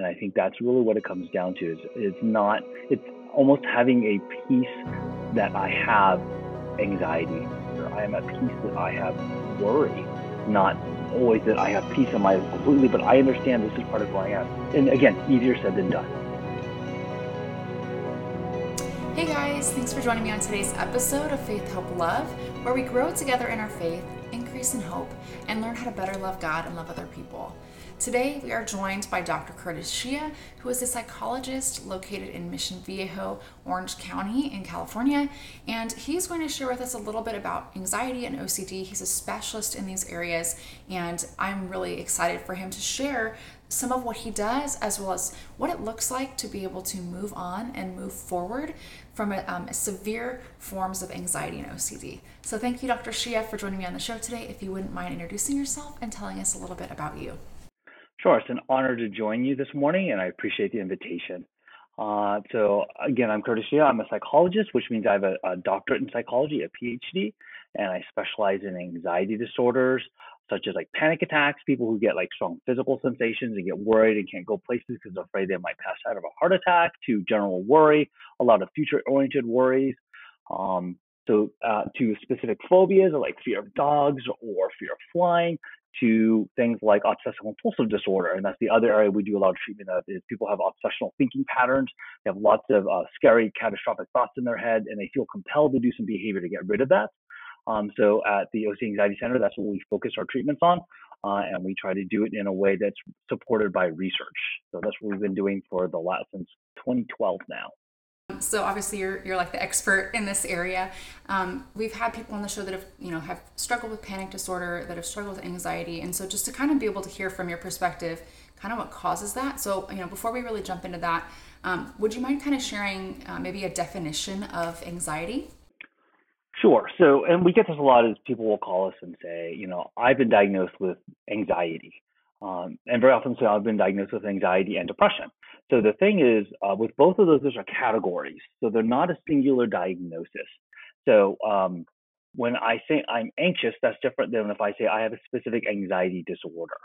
And I think that's really what it comes down to. Is it's not. It's almost having a peace that I have anxiety. Or I am at peace that I have worry. Not always that I have peace in my life completely, but I understand this is part of who I am. And again, easier said than done. Hey guys, thanks for joining me on today's episode of Faith Hope Love, where we grow together in our faith, increase in hope, and learn how to better love God and love other people. Today, we are joined by Dr. Curtis Hsia, who is a psychologist located in Mission Viejo, Orange County in California. And he's going to share with us a little bit about anxiety and OCD. He's a specialist in these areas, and I'm really excited for him to share some of what he does, as well as what it looks like to be able to move on and move forward from a, um, severe forms of anxiety and OCD. So, thank you, Dr. Hsia, for joining me on the show today. If you wouldn't mind introducing yourself and telling us a little bit about you. Sure, it's an honor to join you this morning, and I appreciate the invitation. Uh, so again, I'm Curtis Hsia. I'm a psychologist, which means I have a, a, doctorate in psychology, a PhD, and I specialize in anxiety disorders such as like panic attacks, people who get like strong physical sensations and get worried and can't go places because they're afraid they might pass out of a heart attack, to general worry, a lot of future-oriented worries. Um, so uh, to specific phobias like fear of dogs or fear of flying, to things like obsessive compulsive disorder. And that's the other area we do a lot of treatment of is people have obsessional thinking patterns. They have lots of uh, scary, catastrophic thoughts in their head, and they feel compelled to do some behavior to get rid of that. Um, so at the OC Anxiety Center, that's what we focus our treatments on. Uh, and we try to do it in a way that's supported by research. So that's what we've been doing for the last since 2012 now. So obviously you're, you're like the expert in this area. Um, we've had people on the show that have you know have struggled with panic disorder, that have struggled with anxiety, and so just to kind of be able to hear from your perspective, kind of what causes that. So you know before we really jump into that, um, would you mind kind of sharing uh, maybe a definition of anxiety? Sure. So, and we get this a lot is people will call us and say, you know, I've been diagnosed with anxiety. Um, and very often say I've been diagnosed with anxiety and depression. So the thing is, uh, with both of those, those are categories. So they're not a singular diagnosis. So um, when I say I'm anxious, that's different than if I say I have a specific anxiety disorder.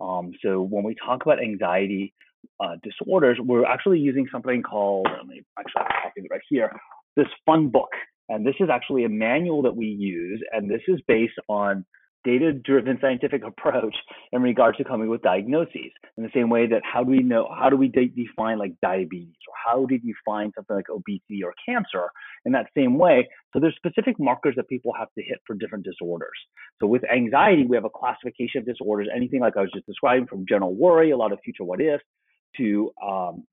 Um, so when we talk about anxiety uh, disorders, we're actually using something called, let me actually copy it right here, this fun book. And this is actually a manual that we use, and this is based on data driven scientific approach in regards to coming with diagnoses in the same way that how do we know how do we de- define like diabetes or how do you find something like obesity or cancer in that same way so there's specific markers that people have to hit for different disorders so with anxiety we have a classification of disorders anything like i was just describing from general worry a lot of future what ifs to um,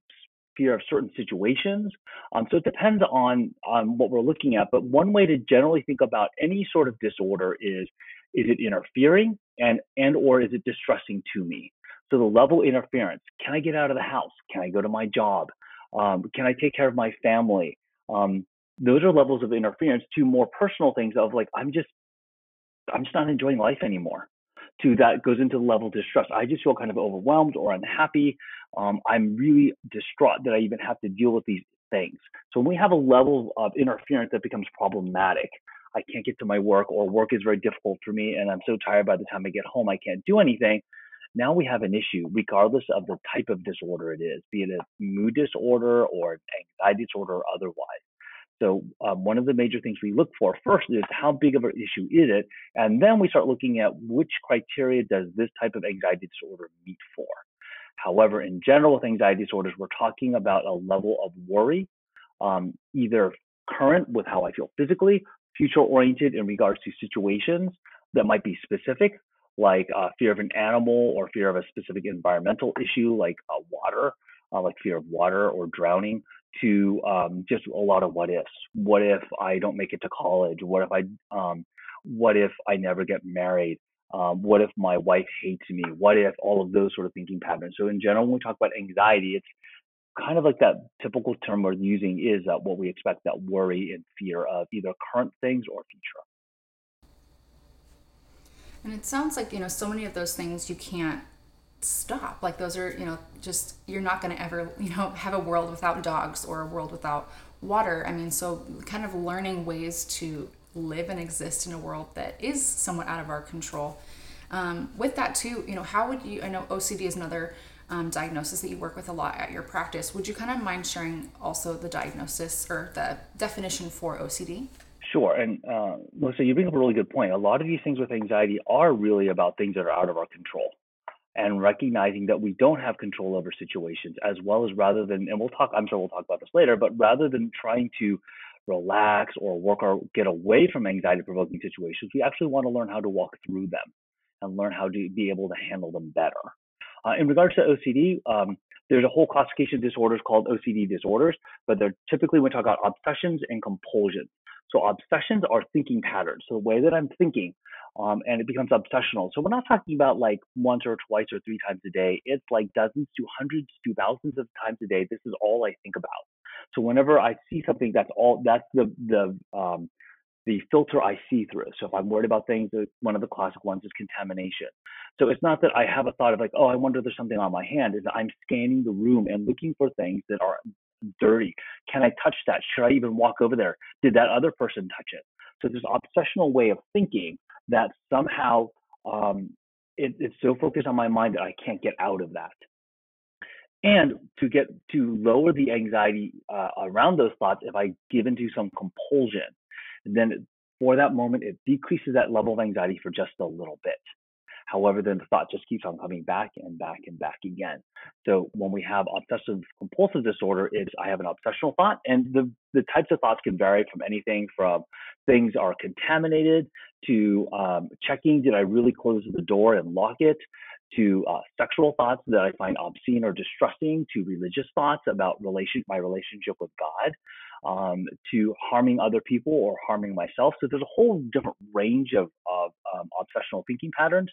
fear of certain situations. Um, so it depends on on what we're looking at. But one way to generally think about any sort of disorder is is it interfering and and or is it distressing to me? So the level interference. Can I get out of the house? Can I go to my job? Um, can I take care of my family? Um, those are levels of interference to more personal things of like I'm just I'm just not enjoying life anymore. To that goes into the level of distress. I just feel kind of overwhelmed or unhappy. Um, I'm really distraught that I even have to deal with these things. So when we have a level of interference that becomes problematic, I can't get to my work or work is very difficult for me and I'm so tired by the time I get home I can't do anything. Now we have an issue, regardless of the type of disorder it is, be it a mood disorder or anxiety disorder or otherwise. So um, one of the major things we look for first is how big of an issue is it, and then we start looking at which criteria does this type of anxiety disorder meet for. However, in general, with anxiety disorders, we're talking about a level of worry, um, either current with how I feel physically future oriented in regards to situations that might be specific, like uh, fear of an animal or fear of a specific environmental issue like uh, water, uh, like fear of water or drowning, to um, just a lot of what ifs. What if I don't make it to college? What if I um, what if I never get married? Um, what if my wife hates me? What if all of those sort of thinking patterns? So in general, when we talk about anxiety, it's kind of like that typical term we're using is that what we expect that worry and fear of either current things or future. And it sounds like, you know, so many of those things you can't stop. Like those are, you know, just you're not going to ever, you know, have a world without dogs or a world without water. I mean, so kind of learning ways to live and exist in a world that is somewhat out of our control. Um, with that too, you know, how would you? I know OCD is another um, diagnosis that you work with a lot at your practice. Would you kind of mind sharing also the diagnosis or the definition for OCD? Sure. And uh, Melissa, you bring up a really good point. A lot of these things with anxiety are really about things that are out of our control and recognizing that we don't have control over situations as well as rather than, and we'll talk, I'm sure we'll talk about this later, but rather than trying to relax or work or get away from anxiety provoking situations, we actually want to learn how to walk through them and learn how to be able to handle them better. Uh, in regards to OCD, um, there's a whole classification of disorders called OCD disorders, but they're typically when we talk about obsessions and compulsions. So obsessions are thinking patterns. So the way that I'm thinking, um, and it becomes obsessional. So we're not talking about like once or twice or three times a day. It's like dozens to hundreds to thousands of times a day. This is all I think about. So whenever I see something, that's all. That's the the um, the filter I see through. So if I'm worried about things, one of the classic ones is contamination. So it's not that I have a thought of like, oh, I wonder if there's something on my hand. Is I'm scanning the room and looking for things that are dirty. Can I touch that? Should I even walk over there? Did that other person touch it? So there's this obsessional way of thinking that somehow um, it, it's so focused on my mind that I can't get out of that. And to get to lower the anxiety uh, around those thoughts, if I give into some compulsion, then for that moment, it decreases that level of anxiety for just a little bit. However, then the thought just keeps on coming back and back and back again. So when we have obsessive compulsive disorder, it's I have an obsessional thought, and the the types of thoughts can vary from anything from things are contaminated to um, checking did I really close the door and lock it to uh, sexual thoughts that I find obscene or distressing, to religious thoughts about relation my relationship with God, um, to harming other people or harming myself. So there's a whole different range of, of um, obsessional thinking patterns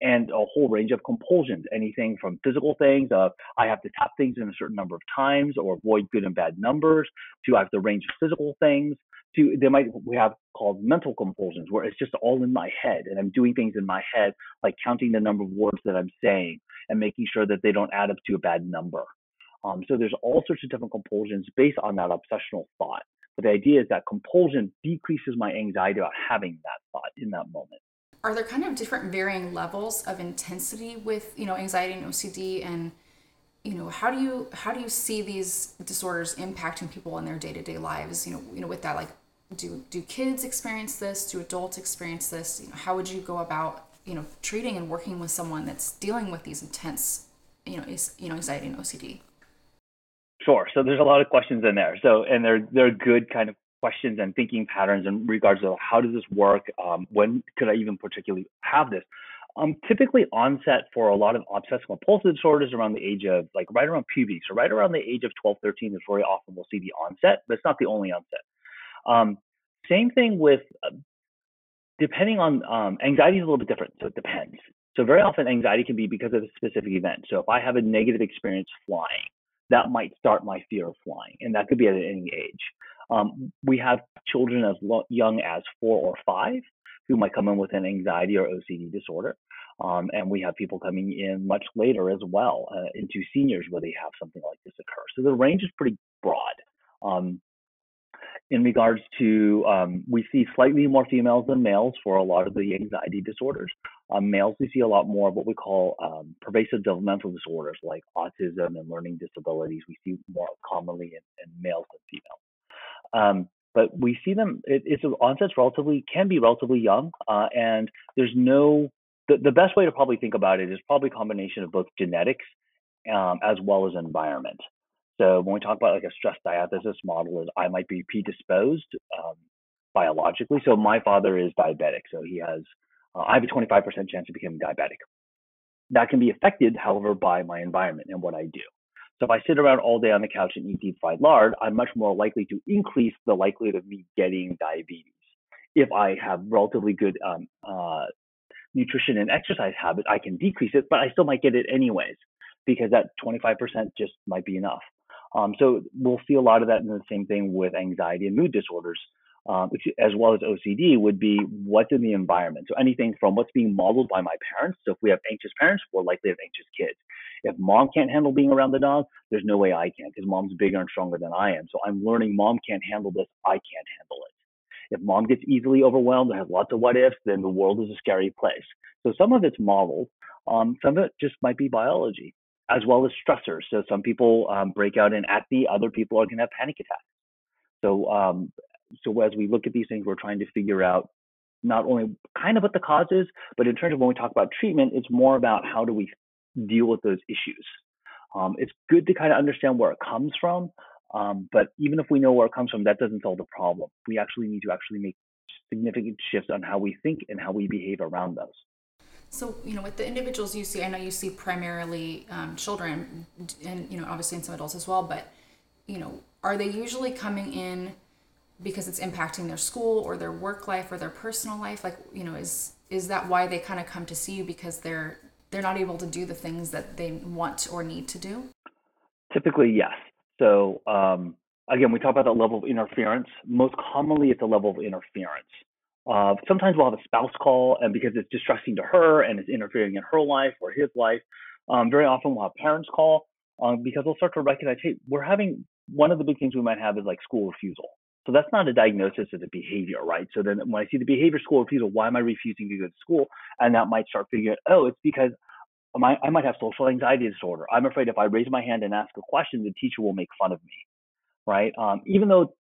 and a whole range of compulsions, anything from physical things of I have to tap things in a certain number of times or avoid good and bad numbers, to I have to range of physical things, to they might we have called mental compulsions where it's just all in my head and I'm doing things in my head like counting the number of words that I'm saying and making sure that they don't add up to a bad number. Um, so there's all sorts of different compulsions based on that obsessional thought. But the idea is that compulsion decreases my anxiety about having that thought in that moment. Are there kind of different varying levels of intensity with you know anxiety and OCD and you know how do you how do you see these disorders impacting people in their day-to-day lives you know you know with that like do do kids experience this? Do adults experience this? You know, how would you go about you know treating and working with someone that's dealing with these intense you know is you know anxiety and ocd sure. So there's a lot of questions in there. So and they're they're good kind of questions and thinking patterns in regards to how does this work? Um, when could i even particularly have this? Um, typically onset for a lot of obsessive compulsive disorders around the age of like right around puberty. So right around the age of 12 13 is very often we'll see the onset but it's not the only onset um, same thing with uh, depending on um, anxiety is a little bit different, so it depends. So very often anxiety can be because of a specific event. So if I have a negative experience flying, that might start my fear of flying, and that could be at any age. Um, we have children as lo- young as four or five who might come in with an anxiety or OCD disorder. Um, and we have people coming in much later as well uh, into seniors where they have something like this occur. So the range is pretty broad. Um, in regards to um, we see slightly more females than males for a lot of the anxiety disorders. Um, males we see a lot more of what we call um, pervasive developmental disorders like autism and learning disabilities. We see more commonly in, in males than females. Um, but we see them. It, it's onset's relatively can be relatively young, uh, and there's no. The, the best way to probably think about it is probably a combination of both genetics um, as well as environment. So when we talk about like a stress diathesis model, is I might be predisposed um, biologically. So my father is diabetic, so he has uh, I have a 25% chance of becoming diabetic. That can be affected, however, by my environment and what I do. So if I sit around all day on the couch and eat deep fried lard, I'm much more likely to increase the likelihood of me getting diabetes. If I have relatively good um, uh, nutrition and exercise habit, I can decrease it, but I still might get it anyways because that 25% just might be enough. Um, so we'll see a lot of that in the same thing with anxiety and mood disorders, um, as well as OCD would be what's in the environment. So anything from what's being modeled by my parents. So if we have anxious parents, we're likely to have anxious kids. If mom can't handle being around the dog, there's no way I can because mom's bigger and stronger than I am. So I'm learning mom can't handle this, I can't handle it. If mom gets easily overwhelmed and has lots of what ifs, then the world is a scary place. So some of it's modeled. Um, some of it just might be biology. As well as stressors. So some people um, break out in acne, other people are going to have panic attacks. So, um, so as we look at these things, we're trying to figure out not only kind of what the cause is, but in terms of when we talk about treatment, it's more about how do we deal with those issues. Um, it's good to kind of understand where it comes from, um, but even if we know where it comes from, that doesn't solve the problem. We actually need to actually make significant shifts on how we think and how we behave around those. So, you know, with the individuals you see, I know you see primarily um, children and, you know, obviously in some adults as well, but, you know, are they usually coming in because it's impacting their school or their work life or their personal life? Like, you know, is, is that why they kind of come to see you because they're, they're not able to do the things that they want or need to do? Typically, yes. So, um, again, we talk about the level of interference. Most commonly, it's a level of interference. Uh, sometimes we'll have a spouse call, and because it's distressing to her and it's interfering in her life or his life, um, very often we'll have parents call um, because they'll start to recognize, hey, we're having one of the big things we might have is like school refusal. So that's not a diagnosis, it's a behavior, right? So then when I see the behavior school refusal, why am I refusing to go to school? And that might start figuring out, oh, it's because I, I might have social anxiety disorder. I'm afraid if I raise my hand and ask a question, the teacher will make fun of me, right? Um, even though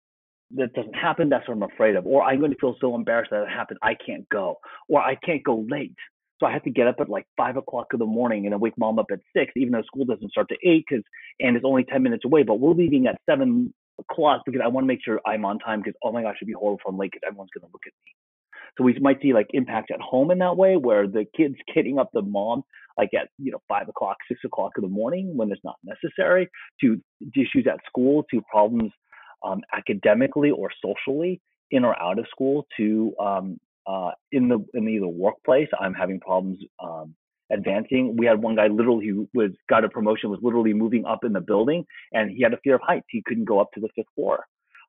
that doesn't happen, that's what I'm afraid of. Or I'm going to feel so embarrassed that it happened, I can't go. Or I can't go late. So I have to get up at like five o'clock in the morning and then wake mom up at six, even though school doesn't start to eight because and it's only ten minutes away. But we're leaving at seven o'clock because I want to make sure I'm on time because oh my gosh, it'd be horrible if I'm late because everyone's gonna look at me. So we might see like impact at home in that way, where the kids getting up the mom like at you know five o'clock, six o'clock in the morning when it's not necessary, to issues at school, to problems um, academically or socially in or out of school, to um, uh, in the in the, workplace. I'm having problems um, advancing. We had one guy literally who was got a promotion, was literally moving up in the building, and he had a fear of heights. He couldn't go up to the fifth floor.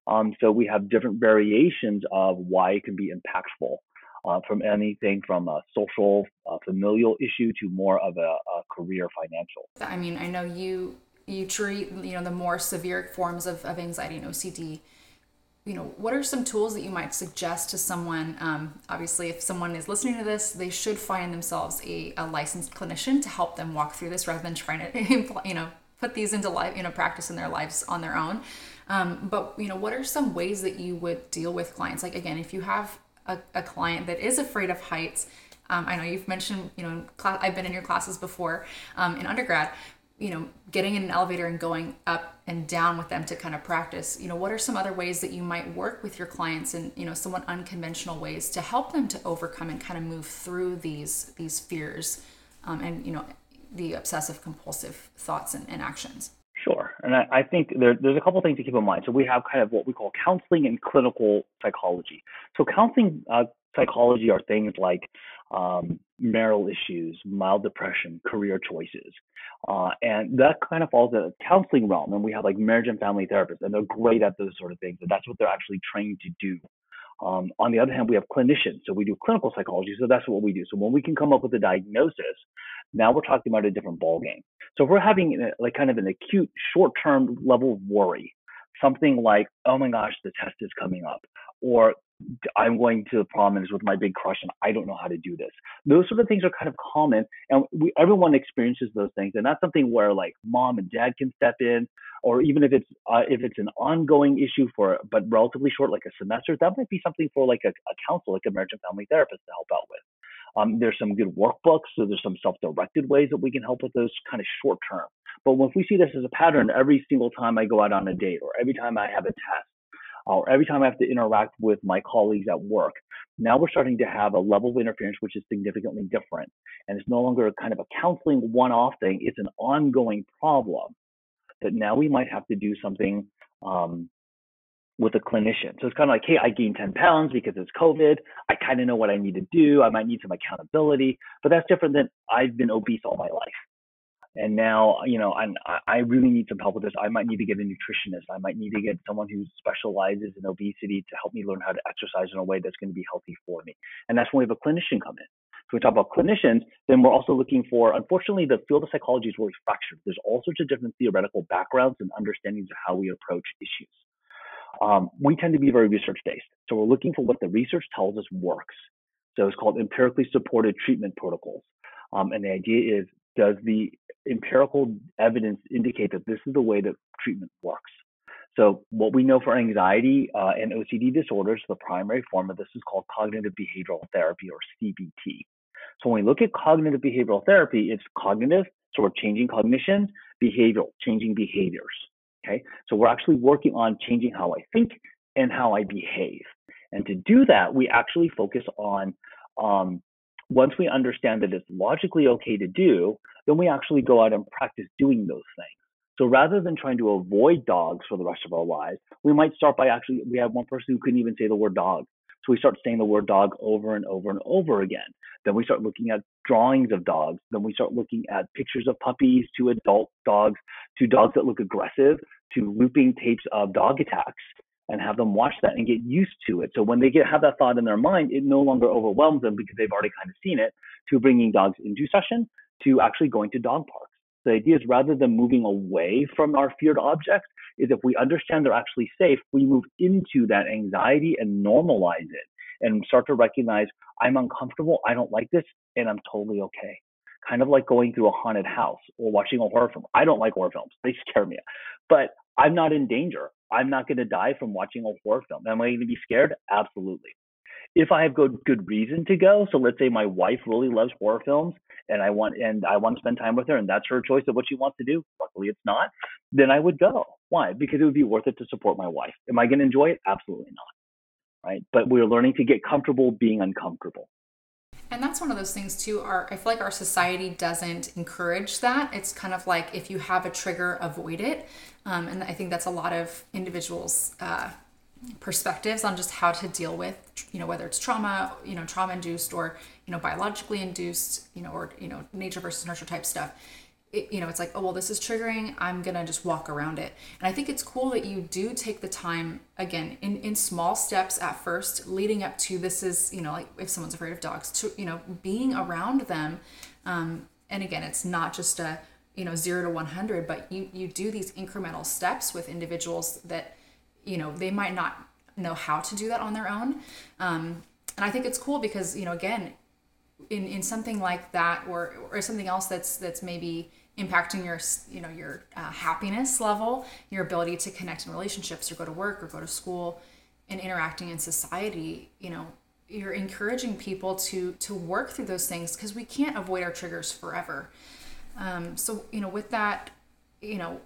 Um, so we have different variations of why it can be impactful, uh, from anything from a social, uh, familial issue to more of a, a, career financial. I mean, I know you you treat you know the more severe forms of, of anxiety and OCD. You know, what are some tools that you might suggest to someone? Um, obviously, if someone is listening to this, they should find themselves a, a licensed clinician to help them walk through this rather than trying to you know put these into life you know practice in their lives on their own um, but you know, what are some ways that you would deal with clients? Like again, if you have a, a client that is afraid of heights, um, I know you've mentioned, you know, I've been in your classes before um, in undergrad. You know, getting in an elevator and going up and down with them to kind of practice. You know, what are some other ways that you might work with your clients and you know, somewhat unconventional ways to help them to overcome and kind of move through these these fears um, and you know the obsessive compulsive thoughts and, and actions. Sure. And I, I think there, there's a couple things to keep in mind. So we have kind of what we call counseling and clinical psychology. So counseling uh, psychology are things like um, marital issues, mild depression, career choices. Uh, and that kind of falls in the counseling realm. And we have like marriage and family therapists, and they're great at those sort of things. And that's what they're actually trained to do. Um, on the other hand, we have clinicians. So we do clinical psychology. So that's what we do. So when we can come up with a diagnosis, now we're talking about a different ballgame. So if we're having like kind of an acute short-term level of worry, something like, oh my gosh, the test is coming up, or I'm going to the prom and it's with my big crush and I don't know how to do this. Those sort of things are kind of common and we, everyone experiences those things. And that's something where like mom and dad can step in, or even if it's uh, if it's an ongoing issue for but relatively short, like a semester, that might be something for like a, a counsel, like a marriage and family therapist to help out with. Um, there's some good workbooks, so there's some self-directed ways that we can help with those kind of short term. But if we see this as a pattern every single time I go out on a date or every time I have a test or every time I have to interact with my colleagues at work, now we're starting to have a level of interference which is significantly different. And it's no longer kind of a counseling one off thing, it's an ongoing problem that now we might have to do something um, with a clinician. So it's kind of like, hey, I gained 10 pounds because it's COVID. I kind of know what I need to do. I might need some accountability, but that's different than I've been obese all my life. And now, you know, I'm, I really need some help with this. I might need to get a nutritionist. I might need to get someone who specializes in obesity to help me learn how to exercise in a way that's going to be healthy for me. And that's when we have a clinician come in. So we talk about clinicians, then we're also looking for, unfortunately, the field of psychology is really fractured. There's all sorts of different theoretical backgrounds and understandings of how we approach issues um, we tend to be very research based. So we're looking for what the research tells us works. So it's called empirically supported treatment protocols. Um, and the idea is does the empirical evidence indicate that this is the way that treatment works? So, what we know for anxiety uh, and OCD disorders, the primary form of this is called cognitive behavioral therapy or CBT. So, when we look at cognitive behavioral therapy, it's cognitive, so we're changing cognition, behavioral, changing behaviors. Okay, so we're actually working on changing how I think and how I behave. And to do that, we actually focus on um, once we understand that it's logically okay to do, then we actually go out and practice doing those things. So rather than trying to avoid dogs for the rest of our lives, we might start by actually, we have one person who couldn't even say the word dog. So we start saying the word dog over and over and over again. Then we start looking at drawings of dogs. Then we start looking at pictures of puppies to adult dogs to dogs that look aggressive to looping tapes of dog attacks and have them watch that and get used to it. So when they get have that thought in their mind, it no longer overwhelms them because they've already kind of seen it. To bringing dogs into session, to actually going to dog parks. The idea is rather than moving away from our feared objects, is if we understand they're actually safe, we move into that anxiety and normalize it and start to recognize I'm uncomfortable, I don't like this, and I'm totally okay. Kind of like going through a haunted house or watching a horror film. I don't like horror films, they scare me. But I'm not in danger. I'm not going to die from watching a horror film. Am I going to be scared? Absolutely. If I have good good reason to go, so let's say my wife really loves horror films and I want and I want to spend time with her and that's her choice of what she wants to do. Luckily it's not. Then I would go. Why? Because it would be worth it to support my wife. Am I going to enjoy it? Absolutely not. Right? But we're learning to get comfortable being uncomfortable. And that's one of those things too. Our I feel like our society doesn't encourage that. It's kind of like if you have a trigger, avoid it. Um, and I think that's a lot of individuals' uh, perspectives on just how to deal with, you know, whether it's trauma, you know, trauma induced or you know biologically induced, you know, or you know nature versus nurture type stuff it, you know, it's like, oh, well, this is triggering. I'm going to just walk around it. And I think it's cool that you do take the time, again, in, in small steps at first, leading up to this is, you know, like if someone's afraid of dogs, to, you know, being around them. Um, and again, it's not just a, you know, zero to 100, but you, you do these incremental steps with individuals that, you know, they might not know how to do that on their own. Um, and I think it's cool because, you know, again, in, in something like that or, or something else that's, that's maybe, impacting your you know your uh, happiness level your ability to connect in relationships or go to work or go to school and interacting in society you know you're encouraging people to to work through those things because we can't avoid our triggers forever. Um, so you know with that you know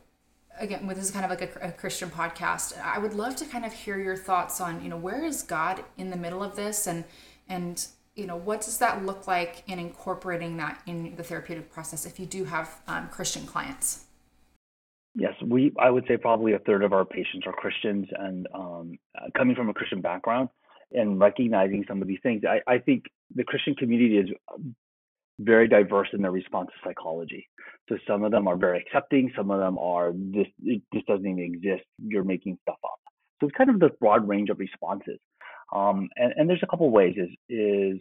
again with this is kind of like a, a christian podcast i would love to kind of hear your thoughts on you know where is god in the middle of this and and you know what does that look like in incorporating that in the therapeutic process if you do have um, christian clients? Yes we i would say probably a third of our patients are christians and um, uh, coming from a christian background and recognizing some of these things. I, I think the christian community is very diverse in their response to psychology. So some of them are very accepting some of them are this this doesn't even exist. You're making stuff up. So it's kind of the broad range of responses um, and, and there's a couple ways is is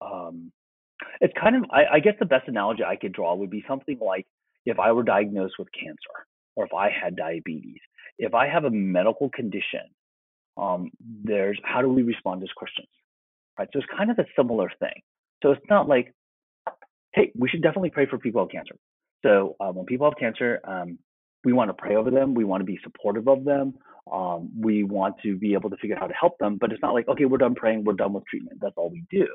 um, it's kind of I, I guess the best analogy I could draw would be something like if I were diagnosed with cancer or if I had diabetes. If I have a medical condition, um, there's how do we respond as Christians, right? So it's kind of a similar thing. So it's not like, hey, we should definitely pray for people with cancer. So uh, when people have cancer, um, we want to pray over them. We want to be supportive of them. Um, we want to be able to figure out how to help them, but it's not like, okay, we're done praying, we're done with treatment. That's all we do.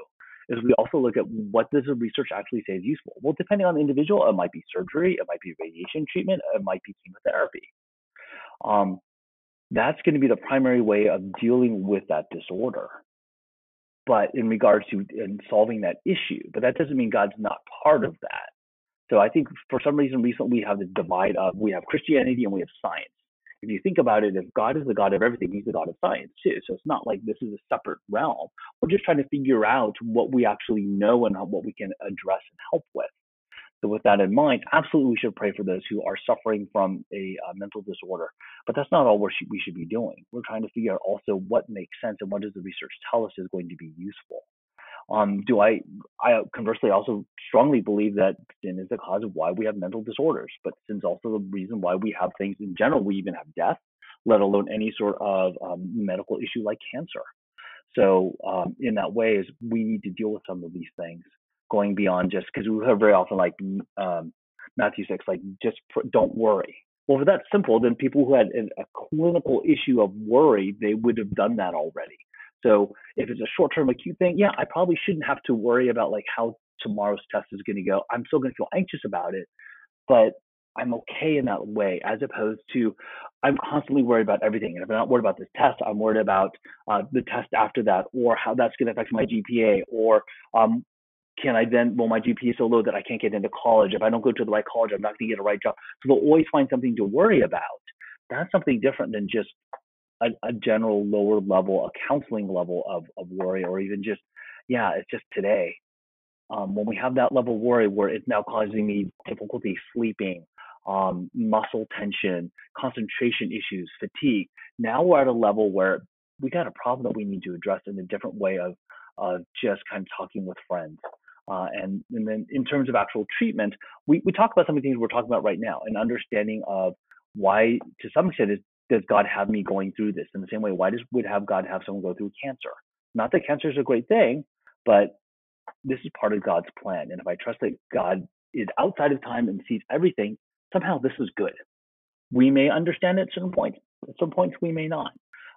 Is we also look at what does the research actually say is useful. Well, depending on the individual, it might be surgery, it might be radiation treatment, it might be chemotherapy. Um, that's going to be the primary way of dealing with that disorder. But in regards to in solving that issue, but that doesn't mean God's not part of that. So I think for some reason recently we have this divide of we have Christianity and we have science if you think about it, if God is the God of everything, He's the God of science too. So it's not like this is a separate realm. We're just trying to figure out what we actually know and what we can address and help with. So with that in mind, absolutely we should pray for those who are suffering from a uh, mental disorder. But that's not all we should, we should be doing. We're trying to figure out also what makes sense and what does the research tell us is going to be useful. Um, do I, I conversely also strongly believe that sin is the cause of why we have mental disorders, but sin's also the reason why we have things in general. We even have death, let alone any sort of um, medical issue like cancer. So um, in that way, is we need to deal with some of these things. going beyond just because we hear very often like um, Matthew six, like just pr- don't worry. Well, if that's simple, then people who had a clinical issue of worry, they would have done that already. So if it's a short-term acute thing, yeah, I probably shouldn't have to worry about like how tomorrow's test is going to go. I'm still going to feel anxious about it, but I'm okay in that way, as opposed to I'm constantly worried about everything. And if I'm not worried about this test, I'm worried about uh, the test after that, or how that's going to affect my GPA, or um, can I then, well, my GPA is so low that I can't get into college. If I don't go to the right college, I'm not going to get a right job. So they'll always find something to worry about. That's something different than just a, a general lower level, a counseling level of, of worry, or even just, yeah, it's just today. Um, when we have that level of worry where it's now causing me difficulty sleeping, um, muscle tension, concentration issues, fatigue, now we're at a level where we got a problem that we need to address in a different way of, of just kind of talking with friends. Uh, and, and then in terms of actual treatment, we, we talk about some of the things we're talking about right now, an understanding of why, to some extent, is, does God have me going through this? In the same way, why does would have God have someone go through cancer? Not that cancer is a great thing, but this is part of God's plan. And if I trust that God is outside of time and sees everything, somehow this is good. We may understand at certain points. At some points, we may not.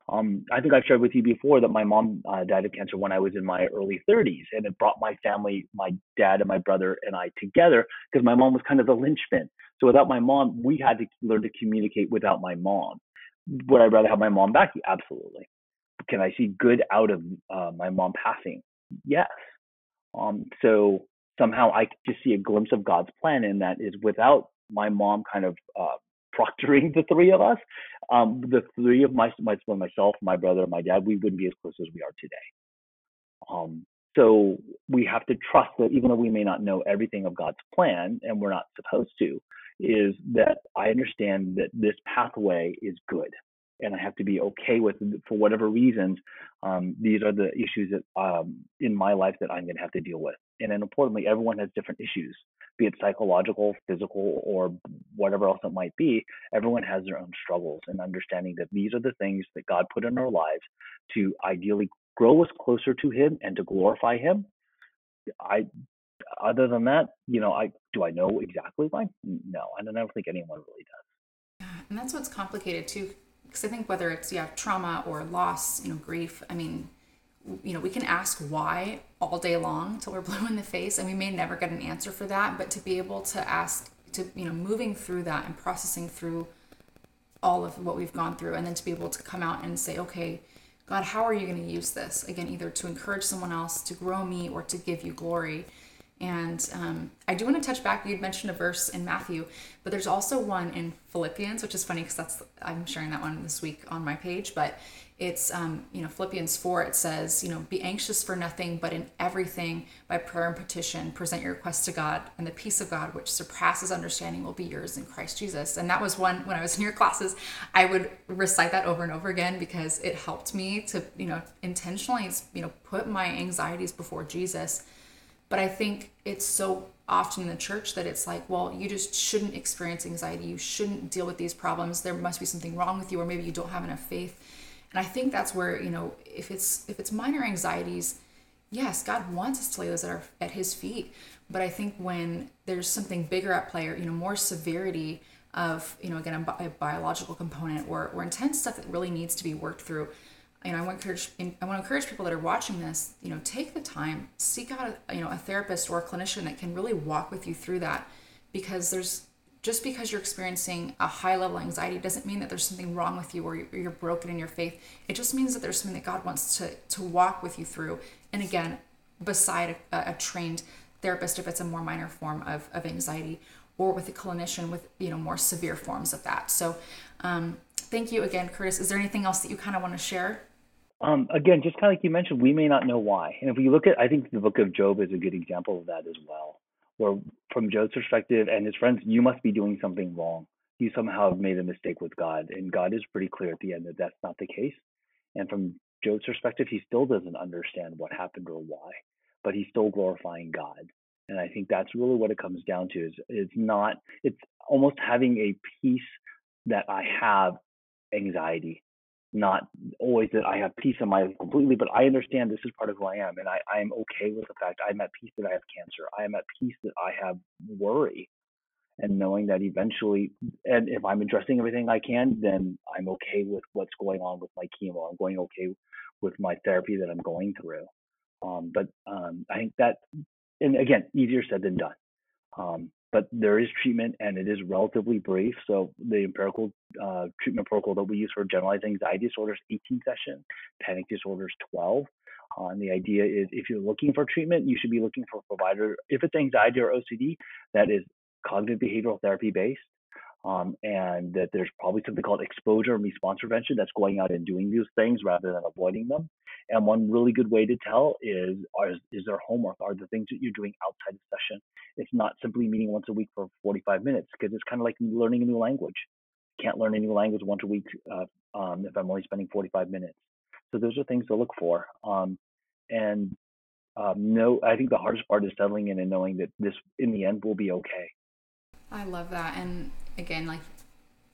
Um, I think I've shared with you before that my mom uh, died of cancer when I was in my early 30s, and it brought my family, my dad and my brother and I together because my mom was kind of the linchpin. So without my mom, we had to learn to communicate without my mom. Would I rather have my mom back? Absolutely. Can I see good out of uh, my mom passing? Yes. Um, so somehow I just see a glimpse of God's plan in that is without my mom kind of uh, proctoring the three of us, um, the three of my, my myself, my brother, my dad, we wouldn't be as close as we are today. Um, so we have to trust that even though we may not know everything of God's plan, and we're not supposed to, is that I understand that this pathway is good and I have to be okay with for whatever reasons. Um, these are the issues that um, in my life that I'm going to have to deal with. And then importantly, everyone has different issues, be it psychological, physical, or whatever else it might be. Everyone has their own struggles, and understanding that these are the things that God put in our lives to ideally grow us closer to Him and to glorify Him. I other than that, you know, I do I know exactly why? No, I don't, I don't think anyone really does. And that's what's complicated too, because I think whether it's yeah trauma or loss, you know, grief. I mean, you know, we can ask why all day long till we're blue in the face, and we may never get an answer for that. But to be able to ask, to you know, moving through that and processing through all of what we've gone through, and then to be able to come out and say, okay, God, how are you going to use this again, either to encourage someone else, to grow me, or to give you glory. And um, I do want to touch back. You'd mentioned a verse in Matthew, but there's also one in Philippians, which is funny because that's I'm sharing that one this week on my page. But it's um, you know Philippians four. It says you know be anxious for nothing, but in everything by prayer and petition present your requests to God, and the peace of God, which surpasses understanding, will be yours in Christ Jesus. And that was one when I was in your classes, I would recite that over and over again because it helped me to you know intentionally you know put my anxieties before Jesus but I think it's so often in the church that it's like, well, you just shouldn't experience anxiety. You shouldn't deal with these problems. There must be something wrong with you, or maybe you don't have enough faith. And I think that's where, you know, if it's if it's minor anxieties, yes, God wants us to lay those at our at his feet. But I think when there's something bigger at play or, you know, more severity of, you know, again, a, a biological component or, or intense stuff that really needs to be worked through, know, I want to encourage I want to encourage people that are watching this, you know, take the time, seek out a, you know, a therapist or a clinician that can really walk with you through that because there's just because you're experiencing a high level anxiety doesn't mean that there's something wrong with you or you're broken in your faith. It just means that there's something that God wants to to walk with you through. And again, beside a, a trained therapist if it's a more minor form of, of anxiety or with a clinician with you know more severe forms of that so um, thank you again curtis is there anything else that you kind of want to share um, again, just kind of like you mentioned, we may not know why. And if we look at, I think the book of Job is a good example of that as well, where from Job's perspective and his friends, you must be doing something wrong. You somehow have made a mistake with God. And God is pretty clear at the end that that's not the case. And from Job's perspective, he still doesn't understand what happened or why, but he's still glorifying God. And I think that's really what it comes down to is it's not, it's almost having a peace that I have anxiety not always that I have peace in my life completely, but I understand this is part of who I am, and I, I am okay with the fact I'm at peace that I have cancer. I am at peace that I have worry, and knowing that eventually, and if I'm addressing everything I can, then I'm okay with what's going on with my chemo. I'm going okay with my therapy that I'm going through. Um, but um, I think that, and again, easier said than done. Um, but there is treatment and it is relatively brief. So the empirical uh, treatment protocol that we use for generalized anxiety disorders, 18 sessions, panic disorders, 12. Uh, and the idea is if you're looking for treatment, you should be looking for a provider. If it's anxiety or OCD, that is cognitive behavioral therapy based. Um, and that there's probably something called exposure and response prevention that's going out and doing these things rather than avoiding them. And one really good way to tell is are, is there homework? Are the things that you're doing outside the session? It's not simply meeting once a week for 45 minutes because it's kind of like learning a new language. Can't learn a new language once a week uh, um, if I'm only spending 45 minutes. So those are things to look for. Um, and um, no, I think the hardest part is settling in and knowing that this, in the end, will be okay. I love that. And again, like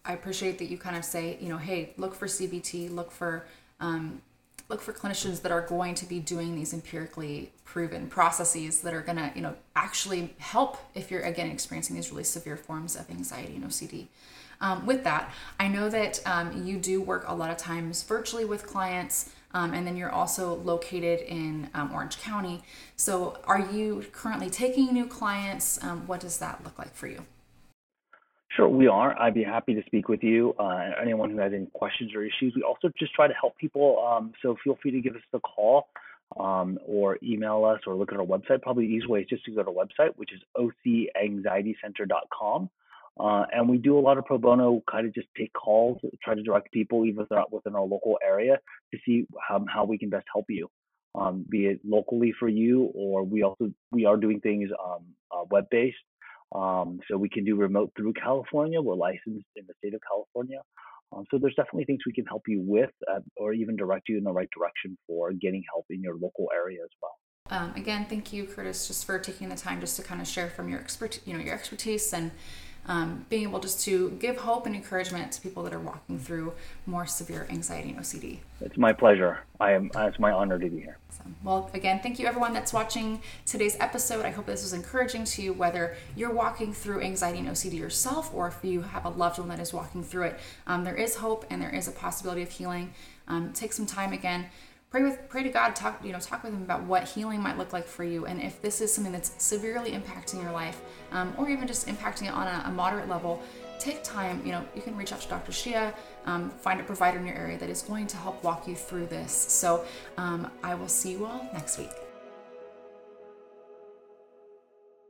I appreciate that you kind of say, you know, hey, look for CBT, look for um, look for clinicians that are going to be doing these empirically proven processes that are going to, you know, actually help if you're again experiencing these really severe forms of anxiety and OCD. Um, with that, I know that um, you do work a lot of times virtually with clients. Um, and then you're also located in um, Orange County. So, are you currently taking new clients? Um, what does that look like for you? Sure, we are. I'd be happy to speak with you. Uh, anyone who has any questions or issues, we also just try to help people. Um, so feel free to give us a call um, or email us or look at our website. Probably the easiest way is just to go to our website, which is ocanxietycenter.com. Uh, and we do a lot of pro bono, kind of just take calls, try to direct people, even if they're not within our local area, to see how, how we can best help you, um, be it locally for you, or we also we are doing things um, uh, web based. Um, so we can do remote through California. We're licensed in the state of California. Um, so there's definitely things we can help you with, uh, or even direct you in the right direction for getting help in your local area as well. Um, again, thank you, Curtis, just for taking the time just to kind of share from your expert, you know, your expertise and um, being able just to give hope and encouragement to people that are walking through more severe anxiety and OCD. It's my pleasure. I am. It's my honor to be here. Awesome. Well, again, thank you everyone that's watching today's episode. I hope this was encouraging to you, whether you're walking through anxiety and OCD yourself or if you have a loved one that is walking through it. Um, there is hope and there is a possibility of healing. Um, take some time again pray with pray to God, talk you know talk with Him about what healing might look like for you, and if this is something that's severely impacting your life, um, or even just impacting it on a, a, moderate level, take time. You know, you can reach out to Dr. Hsia, um, find a provider in your area that is going to help walk you through this. So um, I will see you all next week.